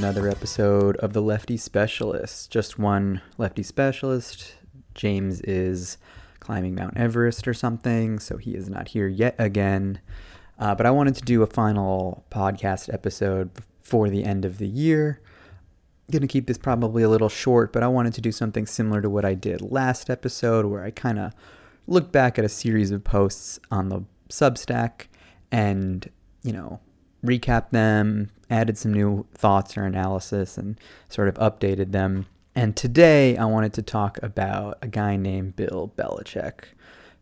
Another episode of the Lefty Specialist. Just one Lefty Specialist. James is climbing Mount Everest or something, so he is not here yet again. Uh, but I wanted to do a final podcast episode for the end of the year. Going to keep this probably a little short, but I wanted to do something similar to what I did last episode, where I kind of looked back at a series of posts on the Substack and, you know, recap them, added some new thoughts or analysis, and sort of updated them. And today I wanted to talk about a guy named Bill Belichick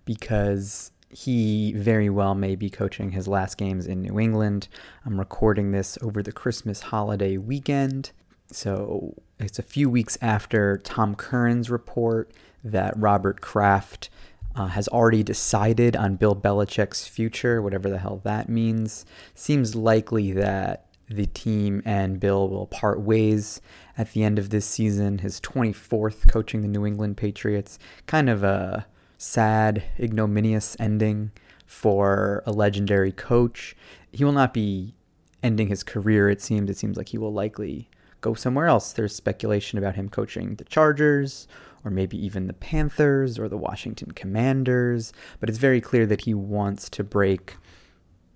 because he very well may be coaching his last games in New England. I'm recording this over the Christmas holiday weekend. So it's a few weeks after Tom Curran's report that Robert Kraft uh, has already decided on Bill Belichick's future, whatever the hell that means. Seems likely that the team and Bill will part ways at the end of this season. His 24th coaching the New England Patriots. Kind of a sad, ignominious ending for a legendary coach. He will not be ending his career, it seems. It seems like he will likely go somewhere else. There's speculation about him coaching the Chargers or maybe even the Panthers or the Washington Commanders, but it's very clear that he wants to break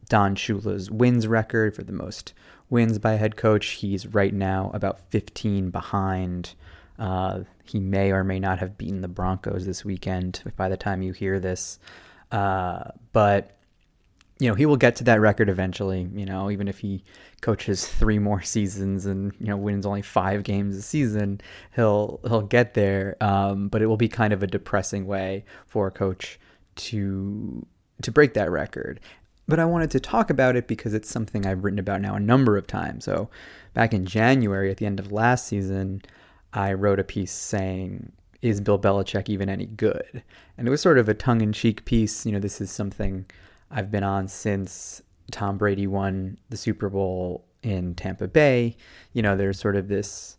Don Shula's wins record for the most wins by head coach. He's right now about 15 behind. Uh, he may or may not have beaten the Broncos this weekend by the time you hear this. Uh, but you know, he will get to that record eventually, you know, even if he coaches three more seasons and, you know, wins only five games a season, he'll he'll get there. Um, but it will be kind of a depressing way for a coach to to break that record. But I wanted to talk about it because it's something I've written about now a number of times. So back in January at the end of last season, I wrote a piece saying, Is Bill Belichick even any good? And it was sort of a tongue in cheek piece. You know, this is something I've been on since Tom Brady won the Super Bowl in Tampa Bay. You know, there's sort of this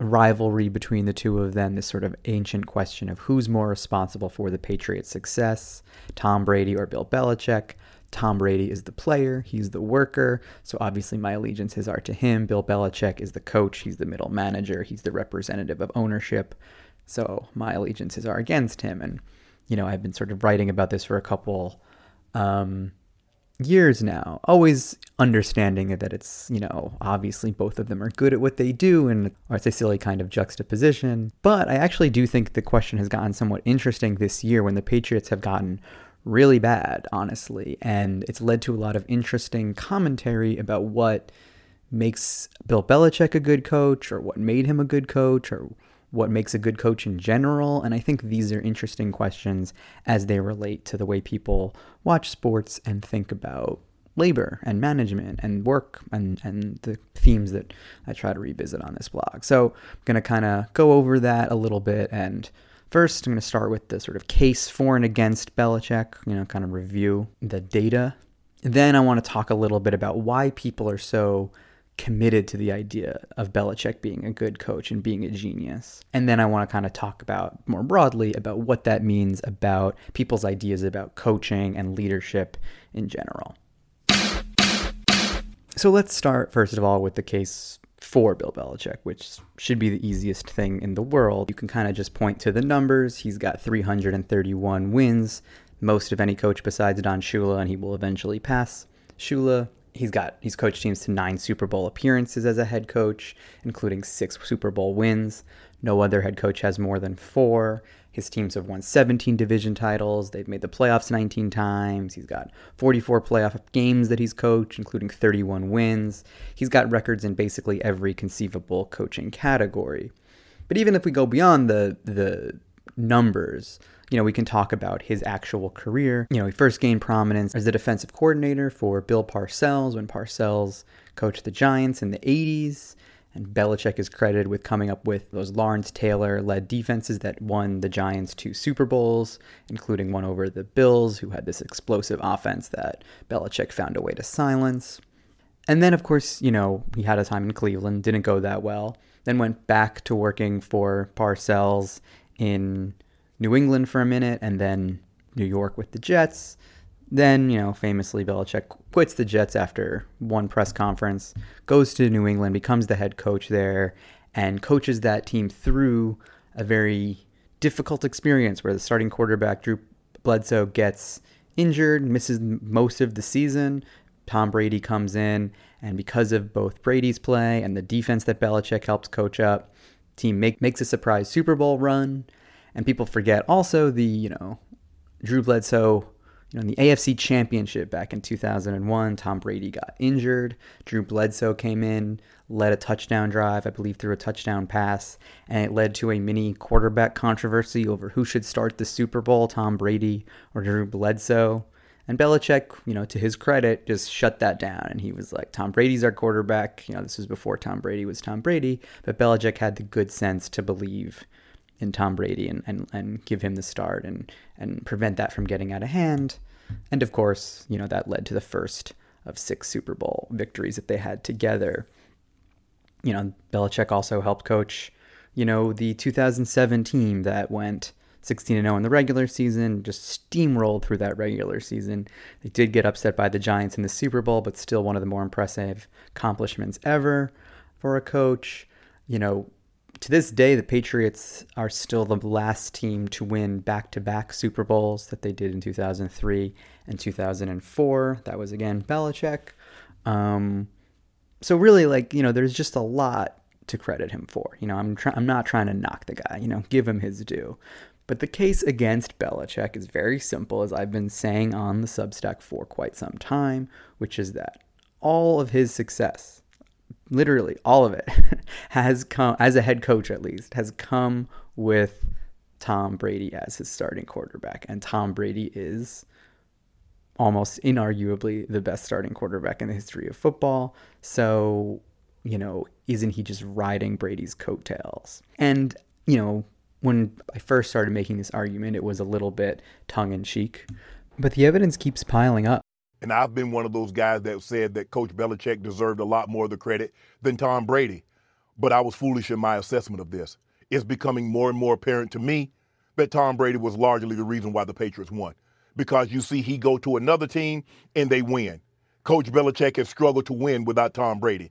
rivalry between the two of them, this sort of ancient question of who's more responsible for the Patriots' success, Tom Brady or Bill Belichick. Tom Brady is the player, he's the worker, so obviously my allegiances are to him. Bill Belichick is the coach, he's the middle manager, he's the representative of ownership, so my allegiances are against him. And, you know, I've been sort of writing about this for a couple um, years now, always understanding that it's, you know, obviously both of them are good at what they do and it's a silly kind of juxtaposition. But I actually do think the question has gotten somewhat interesting this year when the Patriots have gotten really bad, honestly. And it's led to a lot of interesting commentary about what makes Bill Belichick a good coach or what made him a good coach or what makes a good coach in general. And I think these are interesting questions as they relate to the way people watch sports and think about labor and management and work and, and the themes that I try to revisit on this blog. So I'm going to kind of go over that a little bit. And first, I'm going to start with the sort of case for and against Belichick, you know, kind of review the data. Then I want to talk a little bit about why people are so committed to the idea of Belichick being a good coach and being a genius. And then I want to kind of talk about more broadly about what that means about people's ideas about coaching and leadership in general. So let's start, first of all, with the case for Bill Belichick, which should be the easiest thing in the world. You can kind of just point to the numbers. He's got 331 wins, most of any coach besides Don Shula, and he will eventually pass Shula he's got he's coached teams to nine Super Bowl appearances as a head coach, including six Super Bowl wins. No other head coach has more than four. His teams have won 17 division titles. They've made the playoffs 19 times. He's got 44 playoff games that he's coached, including 31 wins. He's got records in basically every conceivable coaching category. But even if we go beyond the the numbers, you know, we can talk about his actual career. You know, he first gained prominence as the defensive coordinator for Bill Parcells when Parcells coached the Giants in the 80s. And Belichick is credited with coming up with those Lawrence Taylor led defenses that won the Giants two Super Bowls, including one over the Bills, who had this explosive offense that Belichick found a way to silence. And then, of course, you know, he had a time in Cleveland, didn't go that well. Then went back to working for Parcells in New England for a minute and then New York with the Jets. Then, you know, famously, Belichick quits the Jets after one press conference, goes to New England, becomes the head coach there, and coaches that team through a very difficult experience where the starting quarterback, Drew Bledsoe, gets injured, misses most of the season. Tom Brady comes in, and because of both Brady's play and the defense that Belichick helps coach up, team make, makes a surprise Super Bowl run. And people forget also the, you know, Drew Bledsoe you know, in the AFC Championship back in 2001, Tom Brady got injured. Drew Bledsoe came in, led a touchdown drive, I believe, threw a touchdown pass, and it led to a mini quarterback controversy over who should start the Super Bowl, Tom Brady or Drew Bledsoe. And Belichick, you know, to his credit, just shut that down. And he was like, Tom Brady's our quarterback. You know, this was before Tom Brady was Tom Brady. But Belichick had the good sense to believe in Tom Brady and, and, and give him the start and, and prevent that from getting out of hand. And of course, you know, that led to the first of six Super Bowl victories that they had together. You know, Belichick also helped coach, you know, the 2007 team that went 16 0 in the regular season, just steamrolled through that regular season. They did get upset by the Giants in the Super Bowl, but still one of the more impressive accomplishments ever for a coach. You know, to this day, the Patriots are still the last team to win back to back Super Bowls that they did in 2003 and 2004. That was again Belichick. Um, so, really, like, you know, there's just a lot to credit him for. You know, I'm, try- I'm not trying to knock the guy, you know, give him his due. But the case against Belichick is very simple, as I've been saying on the Substack for quite some time, which is that all of his success literally all of it has come as a head coach at least has come with Tom Brady as his starting quarterback. And Tom Brady is almost inarguably the best starting quarterback in the history of football. So you know isn't he just riding Brady's coattails? And you know when I first started making this argument it was a little bit tongue in cheek but the evidence keeps piling up and I've been one of those guys that said that Coach Belichick deserved a lot more of the credit than Tom Brady. But I was foolish in my assessment of this. It's becoming more and more apparent to me that Tom Brady was largely the reason why the Patriots won. Because you see, he go to another team and they win. Coach Belichick has struggled to win without Tom Brady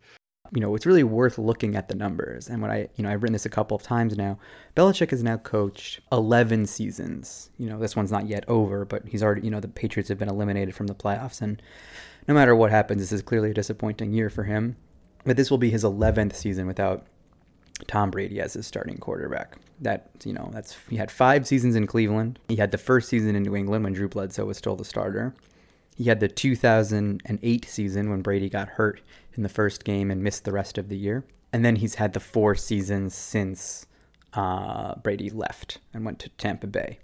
you know, it's really worth looking at the numbers. And when I, you know, I've written this a couple of times now, Belichick has now coached 11 seasons. You know, this one's not yet over, but he's already, you know, the Patriots have been eliminated from the playoffs. And no matter what happens, this is clearly a disappointing year for him. But this will be his 11th season without Tom Brady as his starting quarterback. That, you know, that's, he had five seasons in Cleveland. He had the first season in New England when Drew Bledsoe was still the starter. He had the 2008 season when Brady got hurt in the first game and missed the rest of the year. And then he's had the four seasons since uh, Brady left and went to Tampa Bay.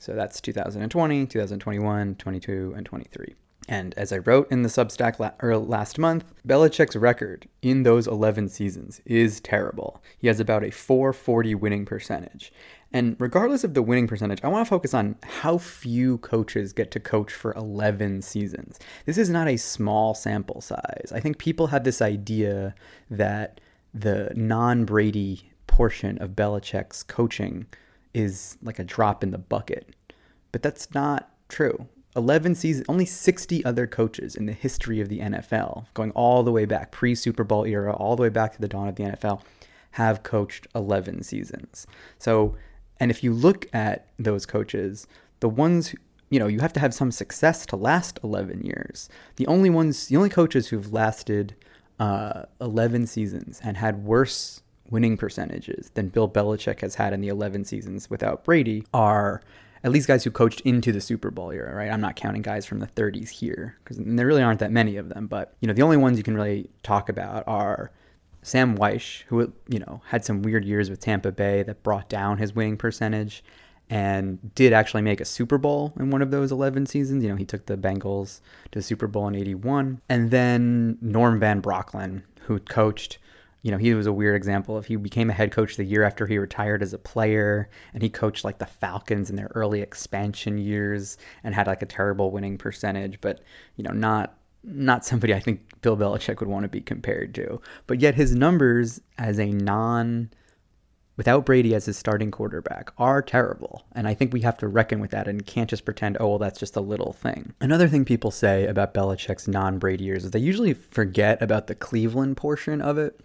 So that's 2020, 2021, 22, and 23. And as I wrote in the Substack la- er, last month, Belichick's record in those 11 seasons is terrible. He has about a 440 winning percentage. And regardless of the winning percentage, I want to focus on how few coaches get to coach for 11 seasons. This is not a small sample size. I think people have this idea that the non Brady portion of Belichick's coaching is like a drop in the bucket. But that's not true. 11 seasons, only 60 other coaches in the history of the NFL, going all the way back, pre Super Bowl era, all the way back to the dawn of the NFL, have coached 11 seasons. So and if you look at those coaches, the ones you know, you have to have some success to last 11 years. The only ones, the only coaches who've lasted uh, 11 seasons and had worse winning percentages than Bill Belichick has had in the 11 seasons without Brady are at least guys who coached into the Super Bowl era, right? I'm not counting guys from the 30s here because there really aren't that many of them. But you know, the only ones you can really talk about are Sam Wyche, who you know had some weird years with Tampa Bay that brought down his winning percentage, and did actually make a Super Bowl in one of those 11 seasons. You know, he took the Bengals to the Super Bowl in '81, and then Norm Van Brocklin, who coached. You know, he was a weird example of he became a head coach the year after he retired as a player, and he coached like the Falcons in their early expansion years and had like a terrible winning percentage, but you know, not not somebody I think Bill Belichick would want to be compared to. But yet his numbers as a non without Brady as his starting quarterback are terrible. And I think we have to reckon with that and can't just pretend, oh, well, that's just a little thing. Another thing people say about Belichick's non Brady years is they usually forget about the Cleveland portion of it.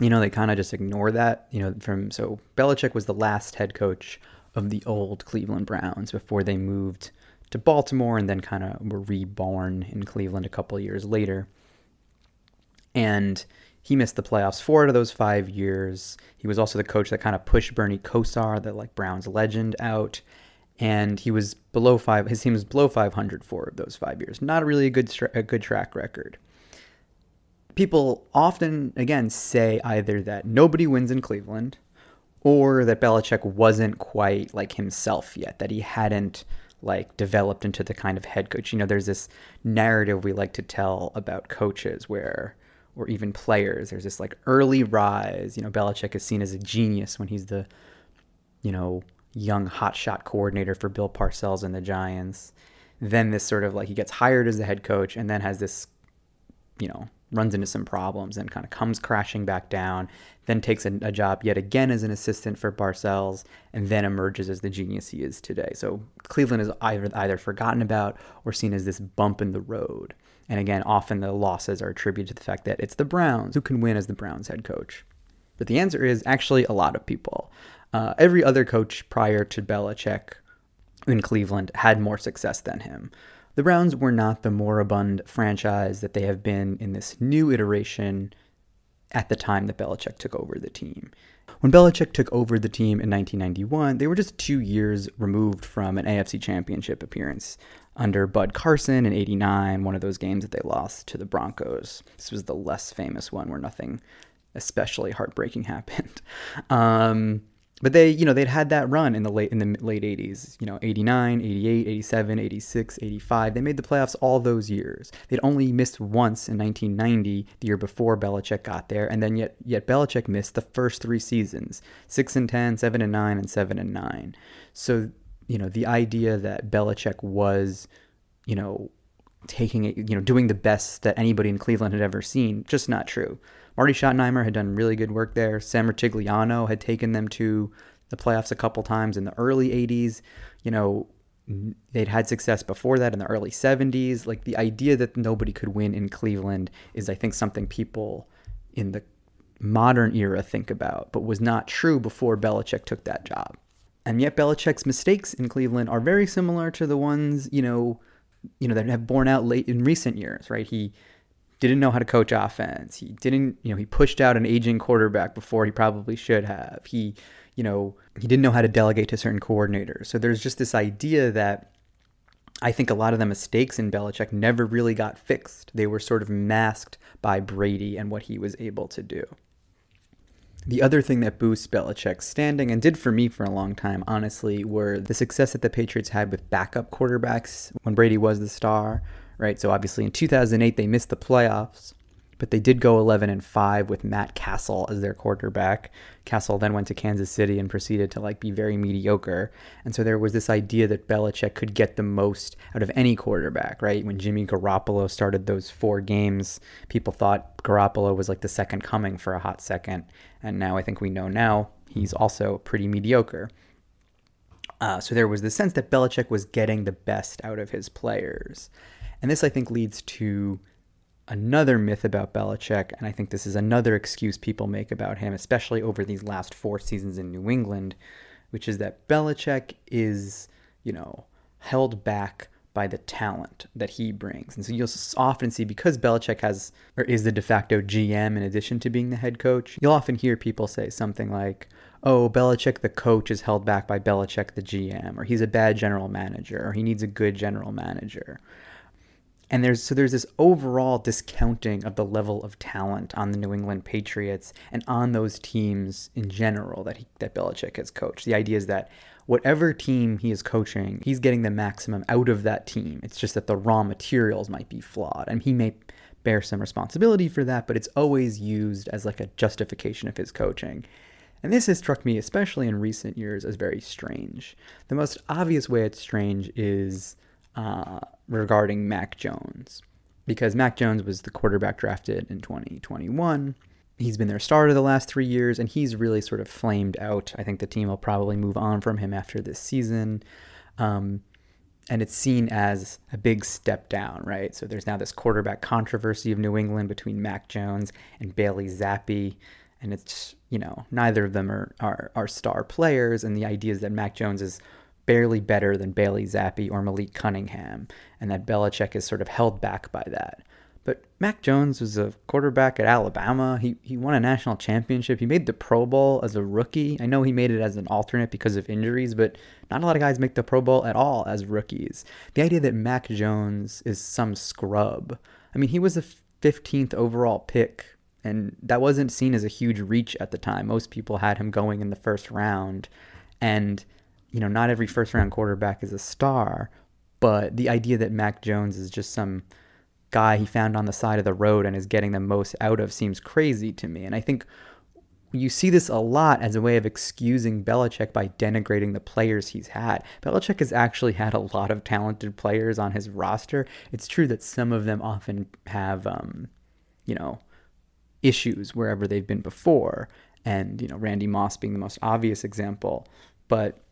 You know, they kind of just ignore that. You know, from so Belichick was the last head coach of the old Cleveland Browns before they moved to Baltimore and then kind of were reborn in Cleveland a couple years later. And he missed the playoffs four out of those five years. He was also the coach that kind of pushed Bernie Kosar, the like Browns legend, out. And he was below five. His team was below 500 four of those five years. Not really a good a good track record. People often, again, say either that nobody wins in Cleveland, or that Belichick wasn't quite like himself yet. That he hadn't like developed into the kind of head coach. You know, there's this narrative we like to tell about coaches where or even players. There's this like early rise. You know, Belichick is seen as a genius when he's the, you know, young hotshot coordinator for Bill Parcells and the Giants. Then this sort of like he gets hired as the head coach and then has this, you know, runs into some problems and kind of comes crashing back down. Then takes a, a job yet again as an assistant for Parcells and then emerges as the genius he is today. So Cleveland is either either forgotten about or seen as this bump in the road. And again, often the losses are attributed to the fact that it's the Browns who can win as the Browns head coach. But the answer is actually a lot of people. Uh, every other coach prior to Belichick in Cleveland had more success than him. The Browns were not the moribund franchise that they have been in this new iteration at the time that Belichick took over the team. When Belichick took over the team in 1991, they were just two years removed from an AFC championship appearance under Bud Carson in 89, one of those games that they lost to the Broncos. This was the less famous one where nothing especially heartbreaking happened. Um, but they, you know, they'd had that run in the late in the late 80s, you know, 89, 88, 87, 86, 85. They made the playoffs all those years. They'd only missed once in 1990, the year before Belichick got there, and then yet yet Belichick missed the first 3 seasons, 6 and 10, 7 and 9 and 7 and 9. So you know, the idea that Belichick was, you know, taking it, you know, doing the best that anybody in Cleveland had ever seen, just not true. Marty Schottenheimer had done really good work there. Sam Rutigliano had taken them to the playoffs a couple times in the early 80s. You know, they'd had success before that in the early 70s. Like the idea that nobody could win in Cleveland is, I think, something people in the modern era think about, but was not true before Belichick took that job. And yet Belichick's mistakes in Cleveland are very similar to the ones, you know, you know, that have borne out late in recent years, right? He didn't know how to coach offense. He didn't, you know, he pushed out an aging quarterback before he probably should have. He, you know, he didn't know how to delegate to certain coordinators. So there's just this idea that I think a lot of the mistakes in Belichick never really got fixed. They were sort of masked by Brady and what he was able to do. The other thing that boosts Belichick's standing, and did for me for a long time, honestly, were the success that the Patriots had with backup quarterbacks when Brady was the star, right? So obviously in 2008, they missed the playoffs but they did go 11 and 5 with Matt Cassel as their quarterback. Cassel then went to Kansas City and proceeded to like be very mediocre. And so there was this idea that Belichick could get the most out of any quarterback, right? When Jimmy Garoppolo started those four games, people thought Garoppolo was like the second coming for a hot second. And now I think we know now he's also pretty mediocre. Uh, so there was the sense that Belichick was getting the best out of his players. And this, I think, leads to another myth about Belichick, and I think this is another excuse people make about him, especially over these last four seasons in New England, which is that Belichick is, you know, held back by the talent that he brings. And so you'll often see because Belichick has or is the de facto GM in addition to being the head coach, you'll often hear people say something like, "Oh, Belichick the coach is held back by Belichick the GM," or "He's a bad general manager," or "He needs a good general manager." And there's so there's this overall discounting of the level of talent on the New England Patriots and on those teams in general that he, that Belichick has coached. The idea is that whatever team he is coaching, he's getting the maximum out of that team. It's just that the raw materials might be flawed, and he may bear some responsibility for that, but it's always used as like a justification of his coaching. And this has struck me, especially in recent years, as very strange. The most obvious way it's strange is uh, regarding Mac Jones because Mac Jones was the quarterback drafted in 2021. he's been their starter the last three years, and he's really sort of flamed out. I think the team will probably move on from him after this season. Um, and it's seen as a big step down, right? So there's now this quarterback controversy of New England between Mac Jones and Bailey Zappe. And it's, you know, neither of them are, are, are star players. And the idea is that Mac Jones is barely better than Bailey Zappe or Malik Cunningham, and that Belichick is sort of held back by that. But Mac Jones was a quarterback at Alabama. He he won a national championship. He made the Pro Bowl as a rookie. I know he made it as an alternate because of injuries, but not a lot of guys make the Pro Bowl at all as rookies. The idea that Mac Jones is some scrub. I mean, he was a 15th overall pick, and that wasn't seen as a huge reach at the time. Most people had him going in the first round, and you know, not every first round quarterback is a star, but the idea that Mac Jones is just some guy he found on the side of the road and is getting the most out of seems crazy to me. And I think you see this a lot as a way of excusing Belichick by denigrating the players he's had. Belichick has actually had a lot of talented players on his roster. It's true that some of them often have, um, you know, issues wherever they've been before, and you know Randy Moss being the most obvious example. But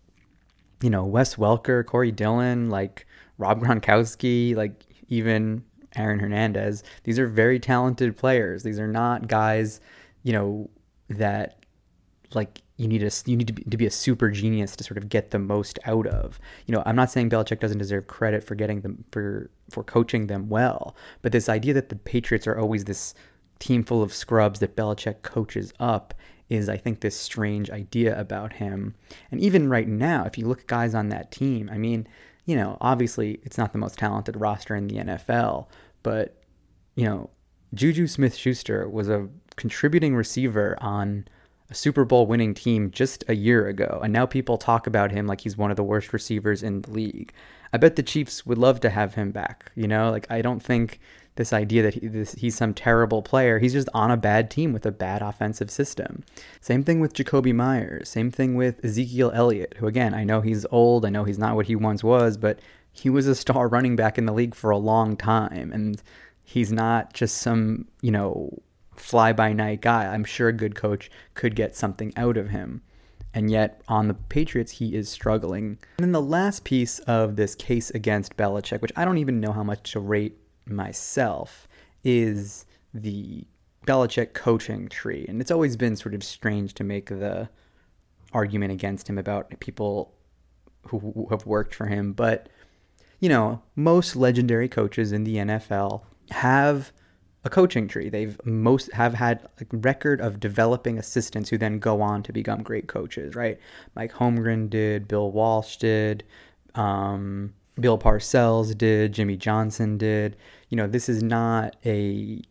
you know Wes Welker, Corey Dillon, like Rob Gronkowski, like even Aaron Hernandez. These are very talented players. These are not guys, you know, that like you need a you need to be, to be a super genius to sort of get the most out of. You know, I'm not saying Belichick doesn't deserve credit for getting them for for coaching them well, but this idea that the Patriots are always this team full of scrubs that Belichick coaches up is I think this strange idea about him. And even right now, if you look at guys on that team, I mean, you know, obviously it's not the most talented roster in the NFL, but you know, Juju Smith Schuster was a contributing receiver on a Super Bowl winning team just a year ago, and now people talk about him like he's one of the worst receivers in the league. I bet the Chiefs would love to have him back. You know, like I don't think this idea that he, this, he's some terrible player. He's just on a bad team with a bad offensive system. Same thing with Jakobi Meyers. Same thing with Ezekiel Elliott, who again, I know he's old. I know he's not what he once was, but he was a star running back in the league for a long time. And he's not just some, you know, fly by night guy. I'm sure a good coach could get something out of him. And yet, on the Patriots, he is struggling. And then the last piece of this case against Belichick, which I don't even know how much to rate myself is the Belichick coaching tree. And it's always been sort of strange to make the argument against him about people who, have worked for him. But, you know, most legendary coaches in the NFL have a coaching tree. They've most have had a record of developing assistants who then go on to become great coaches, right? Mike Holmgren did, Bill Walsh did, um, Bill Parcells did, Jimmy Johnson did. You know, this is not a,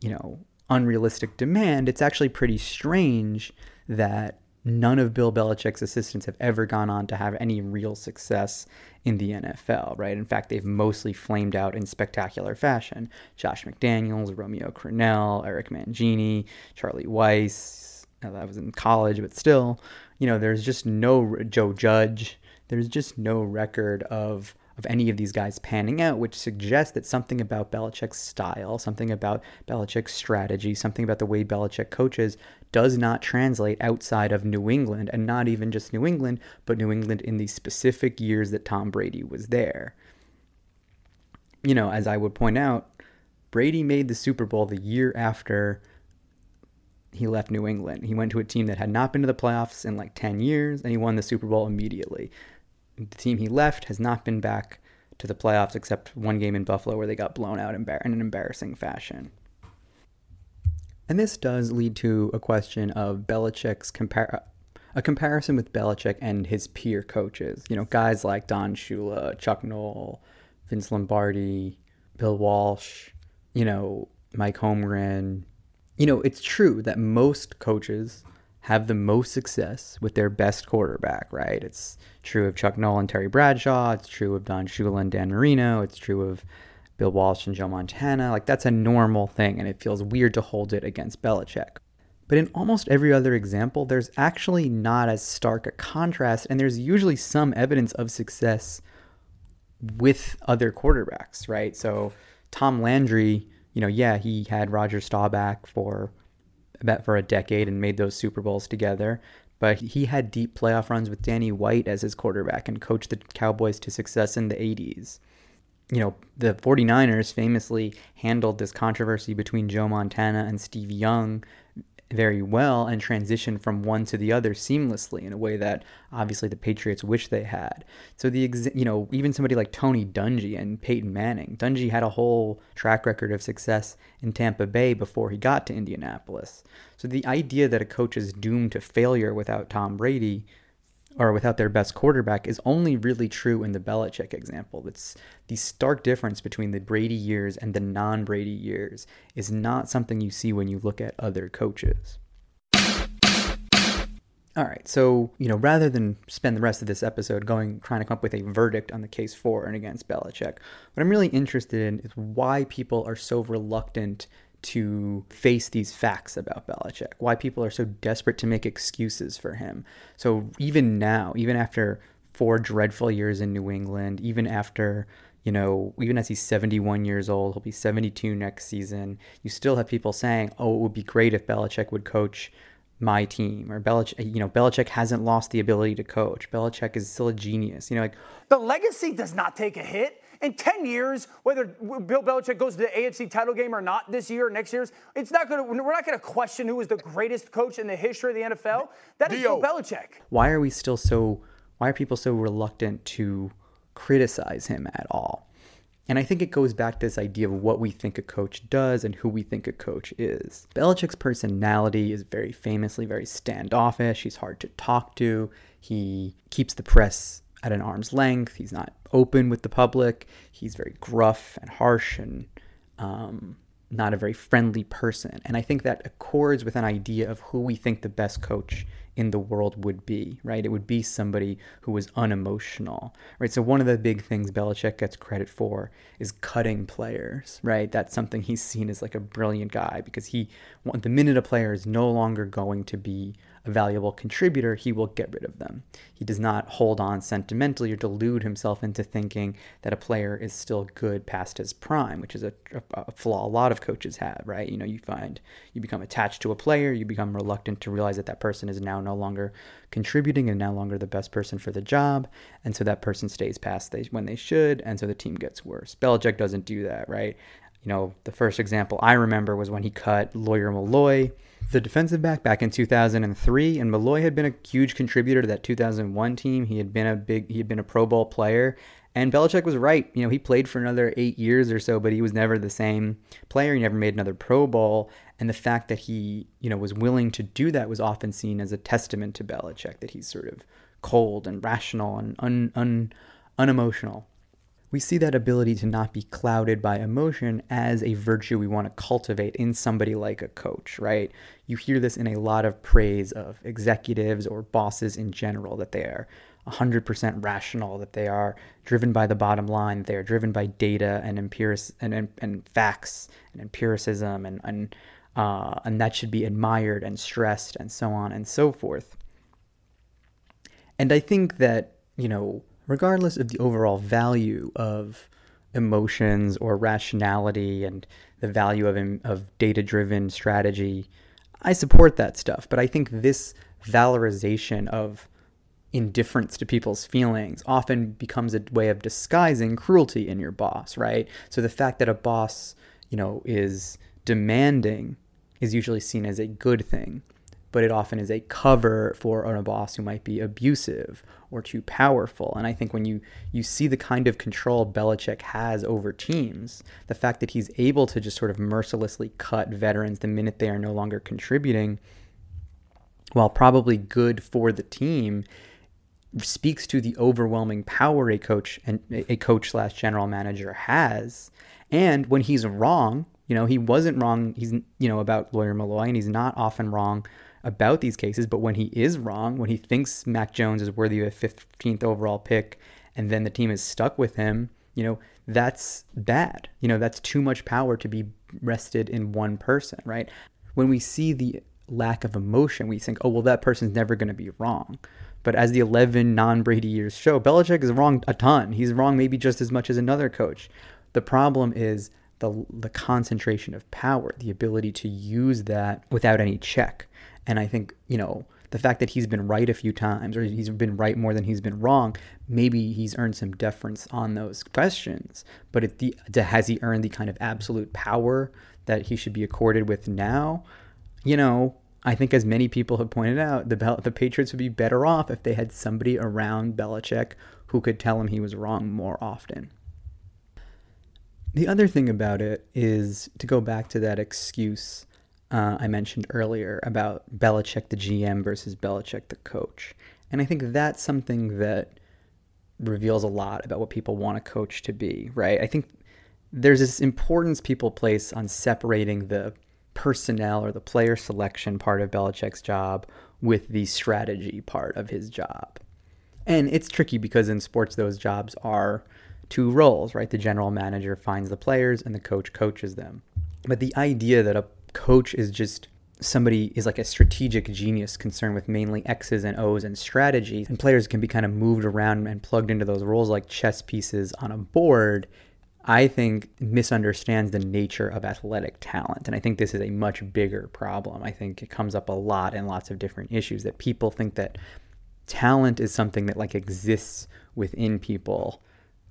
you know, unrealistic demand. It's actually pretty strange that none of Bill Belichick's assistants have ever gone on to have any real success in the NFL, right? In fact, they've mostly flamed out in spectacular fashion. Josh McDaniels, Romeo Crennel, Eric Mangini, Charlie Weis. Now that was in college, but still, you know, there's just no Joe Judge. There's just no record of of any of these guys panning out, which suggests that something about Belichick's style, something about Belichick's strategy, something about the way Belichick coaches does not translate outside of New England, and not even just New England, but New England in the specific years that Tom Brady was there. You know, as I would point out, Brady made the Super Bowl the year after he left New England. He went to a team that had not been to the playoffs in like 10 years, and he won the Super Bowl immediately the team he left has not been back to the playoffs except one game in Buffalo where they got blown out in an embarrassing fashion. And this does lead to a question of Belichick's compar- uh, a comparison with Belichick and his peer coaches. You know, guys like Don Shula, Chuck Noll, Vince Lombardi, Bill Walsh, you know, Mike Holmgren. You know, it's true that most coaches have the most success with their best quarterback, right? It's true of Chuck Noll and Terry Bradshaw. It's true of Don Shula and Dan Marino. It's true of Bill Walsh and Joe Montana. Like, that's a normal thing, and it feels weird to hold it against Belichick. But in almost every other example, there's actually not as stark a contrast, and there's usually some evidence of success with other quarterbacks, right? So, Tom Landry, you know, yeah, he had Roger Staubach for about for a decade and made those Super Bowls together. But he had deep playoff runs with Danny White as his quarterback and coached the Cowboys to success in the 80s. You know, the 49ers famously handled this controversy between Joe Montana and Steve Young very well and transition from one to the other seamlessly in a way that obviously the Patriots wish they had. So the ex- you know even somebody like Tony Dungy and Peyton Manning, Dungy had a whole track record of success in Tampa Bay before he got to Indianapolis. So the idea that a coach is doomed to failure without Tom Brady or without their best quarterback is only really true in the Belichick example. It's the stark difference between the Brady years and the non Brady years is not something you see when you look at other coaches. All right, so you know, rather than spend the rest of this episode going trying to come up with a verdict on the case for and against Belichick, what I'm really interested in is why people are so reluctant to face these facts about Belichick, why people are so desperate to make excuses for him. So even now, even after four dreadful years in New England, even after you know, even as he's 71 years old, he'll be 72 next season. You still have people saying, "Oh, it would be great if Belichick would coach my team," or Belichick. You know, Belichick hasn't lost the ability to coach. Belichick is still a genius. You know, like the legacy does not take a hit in 10 years, whether Bill Belichick goes to the AFC title game or not this year or next year's, it's not going to, we're not going to question who is the greatest coach in the history of the NFL. That is Bill Belichick. Why are we still so, why are people so reluctant to criticize him at all? And I think it goes back to this idea of what we think a coach does and who we think a coach is. Belichick's personality is very famously very standoffish. He's hard to talk to. He keeps the press at an arm's length. He's not open with the public. He's very gruff and harsh and um, not a very friendly person. And I think that accords with an idea of who we think the best coach in the world would be, right? It would be somebody who was unemotional, right? So one of the big things Belichick gets credit for is cutting players, right? That's something he's seen as like a brilliant guy because he, the minute a player is no longer going to be a valuable contributor, he will get rid of them. He does not hold on sentimentally or delude himself into thinking that a player is still good past his prime, which is a, a, flaw a lot of coaches have, right? You know, you find you become attached to a player, you become reluctant to realize that that person is now no longer contributing and no longer the best person for the job, and so that person stays past they, when they should, and so the team gets worse. Belichick doesn't do that, right? You know, the first example I remember was when he cut Lawyer Milloy the defensive back back in 2003, and Malloy had been a huge contributor to that 2001 team. He had been a big, he had been a Pro Bowl player, and Belichick was right. You know, he played for another eight years or so, but he was never the same player. He never made another Pro Bowl, and the fact that he, you know, was willing to do that was often seen as a testament to Belichick that he's sort of cold and rational and un, un unemotional we see that ability to not be clouded by emotion as a virtue we want to cultivate in somebody like a coach, right? You hear this in a lot of praise of executives or bosses in general that they are 100% rational, that they are driven by the bottom line, they are driven by data and empiric and, and, and facts and empiricism and and uh, and that should be admired and stressed and so on and so forth. And I think that you know regardless of the overall value of emotions or rationality and the value of, of data driven strategy, I support that stuff. But I think this valorization of indifference to people's feelings often becomes a way of disguising cruelty in your boss, right? So the fact that a boss, you know, is demanding is usually seen as a good thing but it often is a cover for a boss who might be abusive or too powerful. And I think when you you see the kind of control Belichick has over teams, the fact that he's able to just sort of mercilessly cut veterans the minute they are no longer contributing, while probably good for the team, speaks to the overwhelming power a coach and a coach slash general manager has. And when he's wrong, you know, he wasn't wrong. He's you know about Lawyer Milloy, and he's not often wrong about these cases, but when he is wrong, when he thinks Mac Jones is worthy of a 15th overall pick, and then the team is stuck with him, you know, that's bad. You know, that's too much power to be rested in one person, right? When we see the lack of emotion, we think, oh, well, that person's never going to be wrong. But as the 11 non Brady years show, Belichick is wrong a ton. He's wrong maybe just as much as another coach. The problem is the the concentration of power, the ability to use that without any check. And I think, you know, the fact that he's been right a few times or he's been right more than he's been wrong, maybe he's earned some deference on those questions. But the, has he earned the kind of absolute power that he should be accorded with now? You know, I think as many people have pointed out, the the Patriots would be better off if they had somebody around Belichick who could tell him he was wrong more often. The other thing about it is to go back to that excuse uh, I mentioned earlier about Belichick the GM versus Belichick the coach. And I think that's something that reveals a lot about what people want a coach to be, right? I think there's this importance people place on separating the personnel or the player selection part of Belichick's job with the strategy part of his job. And it's tricky because in sports, those jobs are two roles, right? The general manager finds the players and the coach coaches them. But the idea that a coach is just somebody is like a strategic genius concerned with mainly X's and O's and strategy, and players can be kind of moved around and plugged into those roles like chess pieces on a board, I think misunderstands the nature of athletic talent. And I think this is a much bigger problem. I think it comes up a lot in lots of different issues that people think that talent is something that like exists within people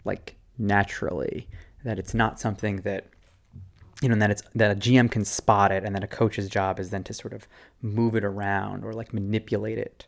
like naturally, that it's not something that you know, and that it's that a GM can spot it, and that a coach's job is then to sort of move it around or like manipulate it.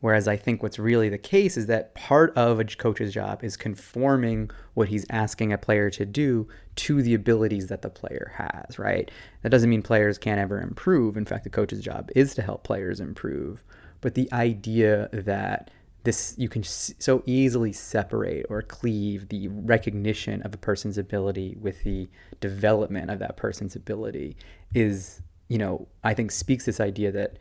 Whereas I think what's really the case is that part of a coach's job is conforming what he's asking a player to do to the abilities that the player has, right? That doesn't mean players can't ever improve. In fact, the coach's job is to help players improve. But the idea that this you can so easily separate or cleave the recognition of a person's ability with the development of that person's ability is you know i think speaks this idea that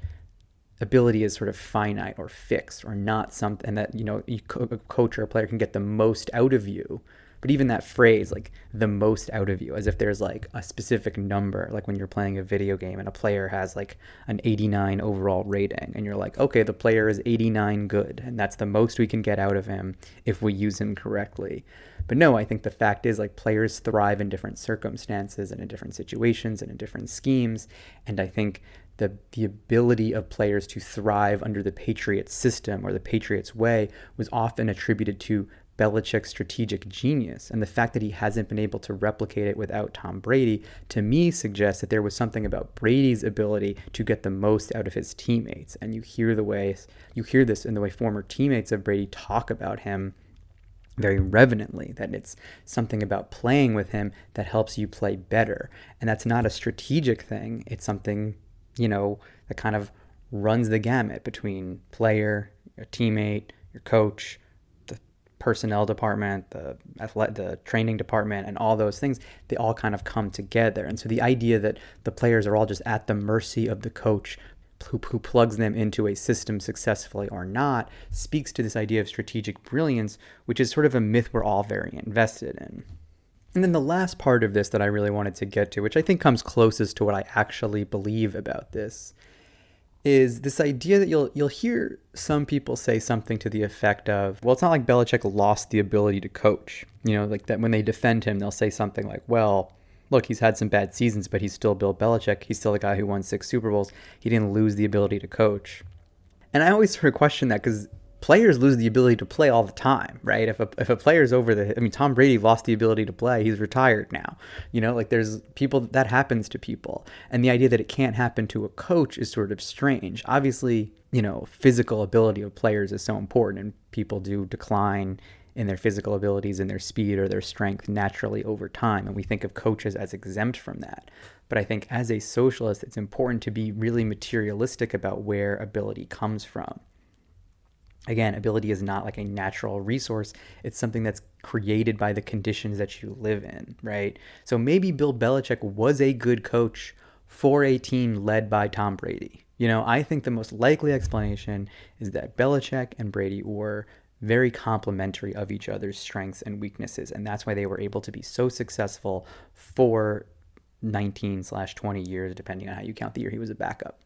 ability is sort of finite or fixed or not something and that you know a coach or a player can get the most out of you but even that phrase, like the most out of you, as if there's like a specific number, like when you're playing a video game and a player has like an 89 overall rating, and you're like, okay, the player is 89 good, and that's the most we can get out of him if we use him correctly. But no, I think the fact is like players thrive in different circumstances and in different situations and in different schemes. And I think the, the ability of players to thrive under the Patriots system or the Patriots way was often attributed to Belichick's strategic genius. And the fact that he hasn't been able to replicate it without Tom Brady, to me, suggests that there was something about Brady's ability to get the most out of his teammates. And you hear the way you hear this in the way former teammates of Brady talk about him very reverently that it's something about playing with him that helps you play better. And that's not a strategic thing. It's something, you know, that kind of runs the gamut between player, your teammate, your coach, personnel department, the athletic, the training department, and all those things, they all kind of come together. And so the idea that the players are all just at the mercy of the coach who, who plugs them into a system successfully or not speaks to this idea of strategic brilliance, which is sort of a myth we're all very invested in. And then the last part of this that I really wanted to get to, which I think comes closest to what I actually believe about this, is this idea that you'll you'll hear some people say something to the effect of, well, it's not like Belichick lost the ability to coach. You know, like that when they defend him, they'll say something like, well, look, he's had some bad seasons, but he's still Bill Belichick. He's still the guy who won six Super Bowls. He didn't lose the ability to coach. And I always sort of question that because players lose the ability to play all the time, right? If a if a player's over the, I mean, Tom Brady lost the ability to play. He's retired now. You know, like there's people that happens to people, and the idea that it can't happen to a coach is sort of strange. Obviously, you know, physical ability of players is so important, and people do decline in their physical abilities and their speed or their strength naturally over time, and we think of coaches as exempt from that. But I think as a socialist, it's important to be really materialistic about where ability comes from again, ability is not like a natural resource. It's something that's created by the conditions that you live in, right? So maybe Bill Belichick was a good coach for a team led by Tom Brady. You know, I think the most likely explanation is that Belichick and Brady were very complementary of each other's strengths and weaknesses. And that's why they were able to be so successful for 19 slash 20 years, depending on how you count the year he was a backup.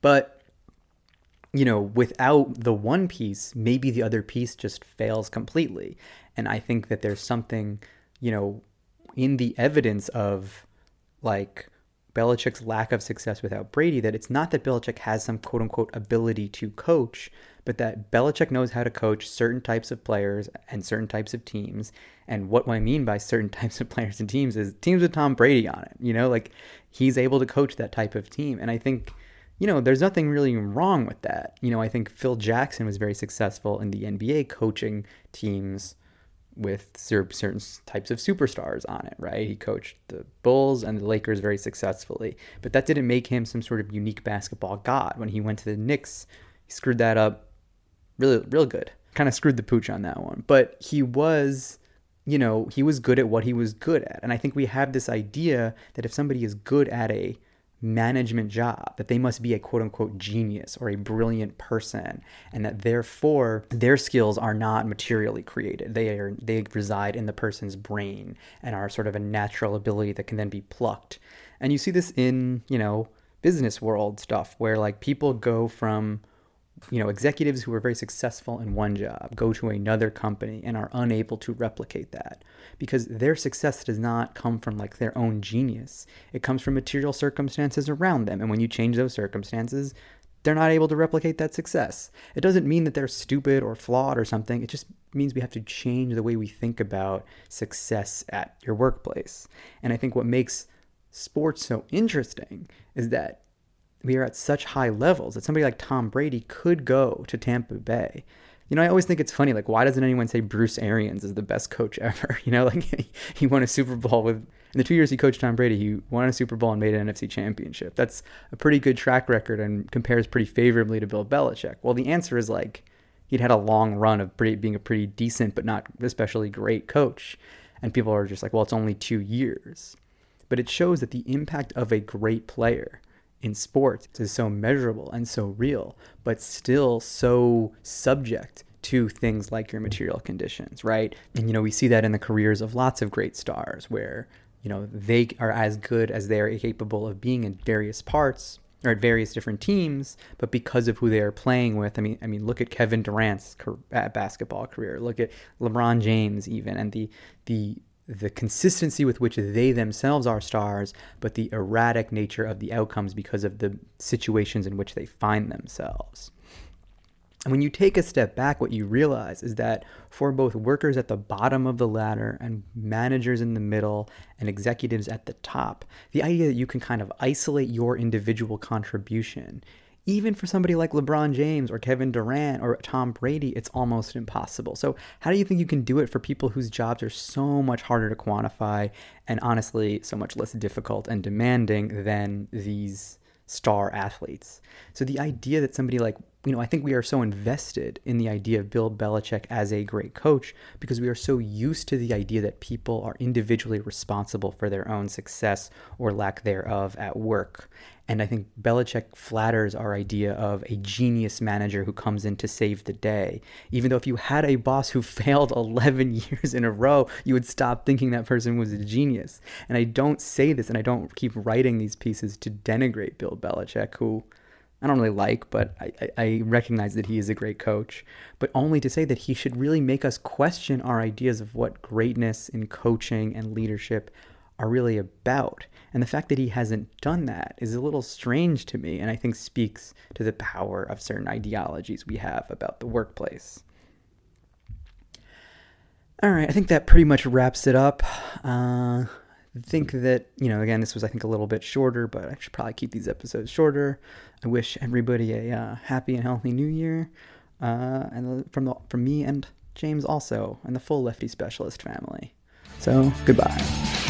But you know, without the one piece, maybe the other piece just fails completely. And I think that there's something, you know, in the evidence of like Belichick's lack of success without Brady that it's not that Belichick has some quote unquote ability to coach, but that Belichick knows how to coach certain types of players and certain types of teams. And what I mean by certain types of players and teams is teams with Tom Brady on it. You know, like he's able to coach that type of team. And I think, you know, there's nothing really wrong with that. You know, I think Phil Jackson was very successful in the NBA coaching teams with certain types of superstars on it, right? He coached the Bulls and the Lakers very successfully, but that didn't make him some sort of unique basketball god. When he went to the Knicks, he screwed that up really, real good. Kind of screwed the pooch on that one, but he was, you know, he was good at what he was good at. And I think we have this idea that if somebody is good at a management job, that they must be a quote unquote genius or a brilliant person, and that therefore their skills are not materially created. They are they reside in the person's brain and are sort of a natural ability that can then be plucked. And you see this in, you know, business world stuff where like people go from you know, executives who are very successful in one job go to another company and are unable to replicate that because their success does not come from like their own genius. It comes from material circumstances around them. And when you change those circumstances, they're not able to replicate that success. It doesn't mean that they're stupid or flawed or something. It just means we have to change the way we think about success at your workplace. And I think what makes sports so interesting is that we are at such high levels that somebody like Tom Brady could go to Tampa Bay. You know, I always think it's funny. Like, why doesn't anyone say Bruce Arians is the best coach ever? You know, like he won a Super Bowl with in the two years he coached Tom Brady, he won a Super Bowl and made an NFC championship. That's a pretty good track record and compares pretty favorably to Bill Belichick. Well, the answer is like he'd had a long run of pretty, being a pretty decent but not especially great coach. And people are just like, well, it's only two years. But it shows that the impact of a great player in sports is so measurable and so real, but still so subject to things like your material conditions, right? And you know, we see that in the careers of lots of great stars where, you know, they are as good as they're capable of being in various parts or at various different teams, but because of who they are playing with, I mean, I mean, look at Kevin Durant's uh, basketball career. Look at LeBron James, even, and the the the consistency with which they themselves are stars, but the erratic nature of the outcomes because of the situations in which they find themselves. And when you take a step back, what you realize is that for both workers at the bottom of the ladder and managers in the middle and executives at the top, the idea that you can kind of isolate your individual contribution even for somebody like LeBron James or Kevin Durant or Tom Brady, it's almost impossible. So, how do you think you can do it for people whose jobs are so much harder to quantify and honestly so much less difficult and demanding than these star athletes? So, the idea that somebody like you know, I think we are so invested in the idea of Bill Belichick as a great coach because we are so used to the idea that people are individually responsible for their own success or lack thereof at work. And I think Belichick flatters our idea of a genius manager who comes in to save the day. Even though if you had a boss who failed 11 years in a row, you would stop thinking that person was a genius. And I don't say this and I don't keep writing these pieces to denigrate Bill Belichick, who I don't really like, but I, I, recognize that he is a great coach, but only to say that he should really make us question our ideas of what greatness in coaching and leadership are really about. And the fact that he hasn't done that is a little strange to me, and I think speaks to the power of certain ideologies we have about the workplace. All right, I think that pretty much wraps it up. Uh, think that, you know, again, this was, I think, a little bit shorter, but I should probably keep these episodes shorter. I wish everybody a uh, happy and healthy new year. Uh, and from, the, from me and James also, and the full Lefty Specialist family. So, goodbye.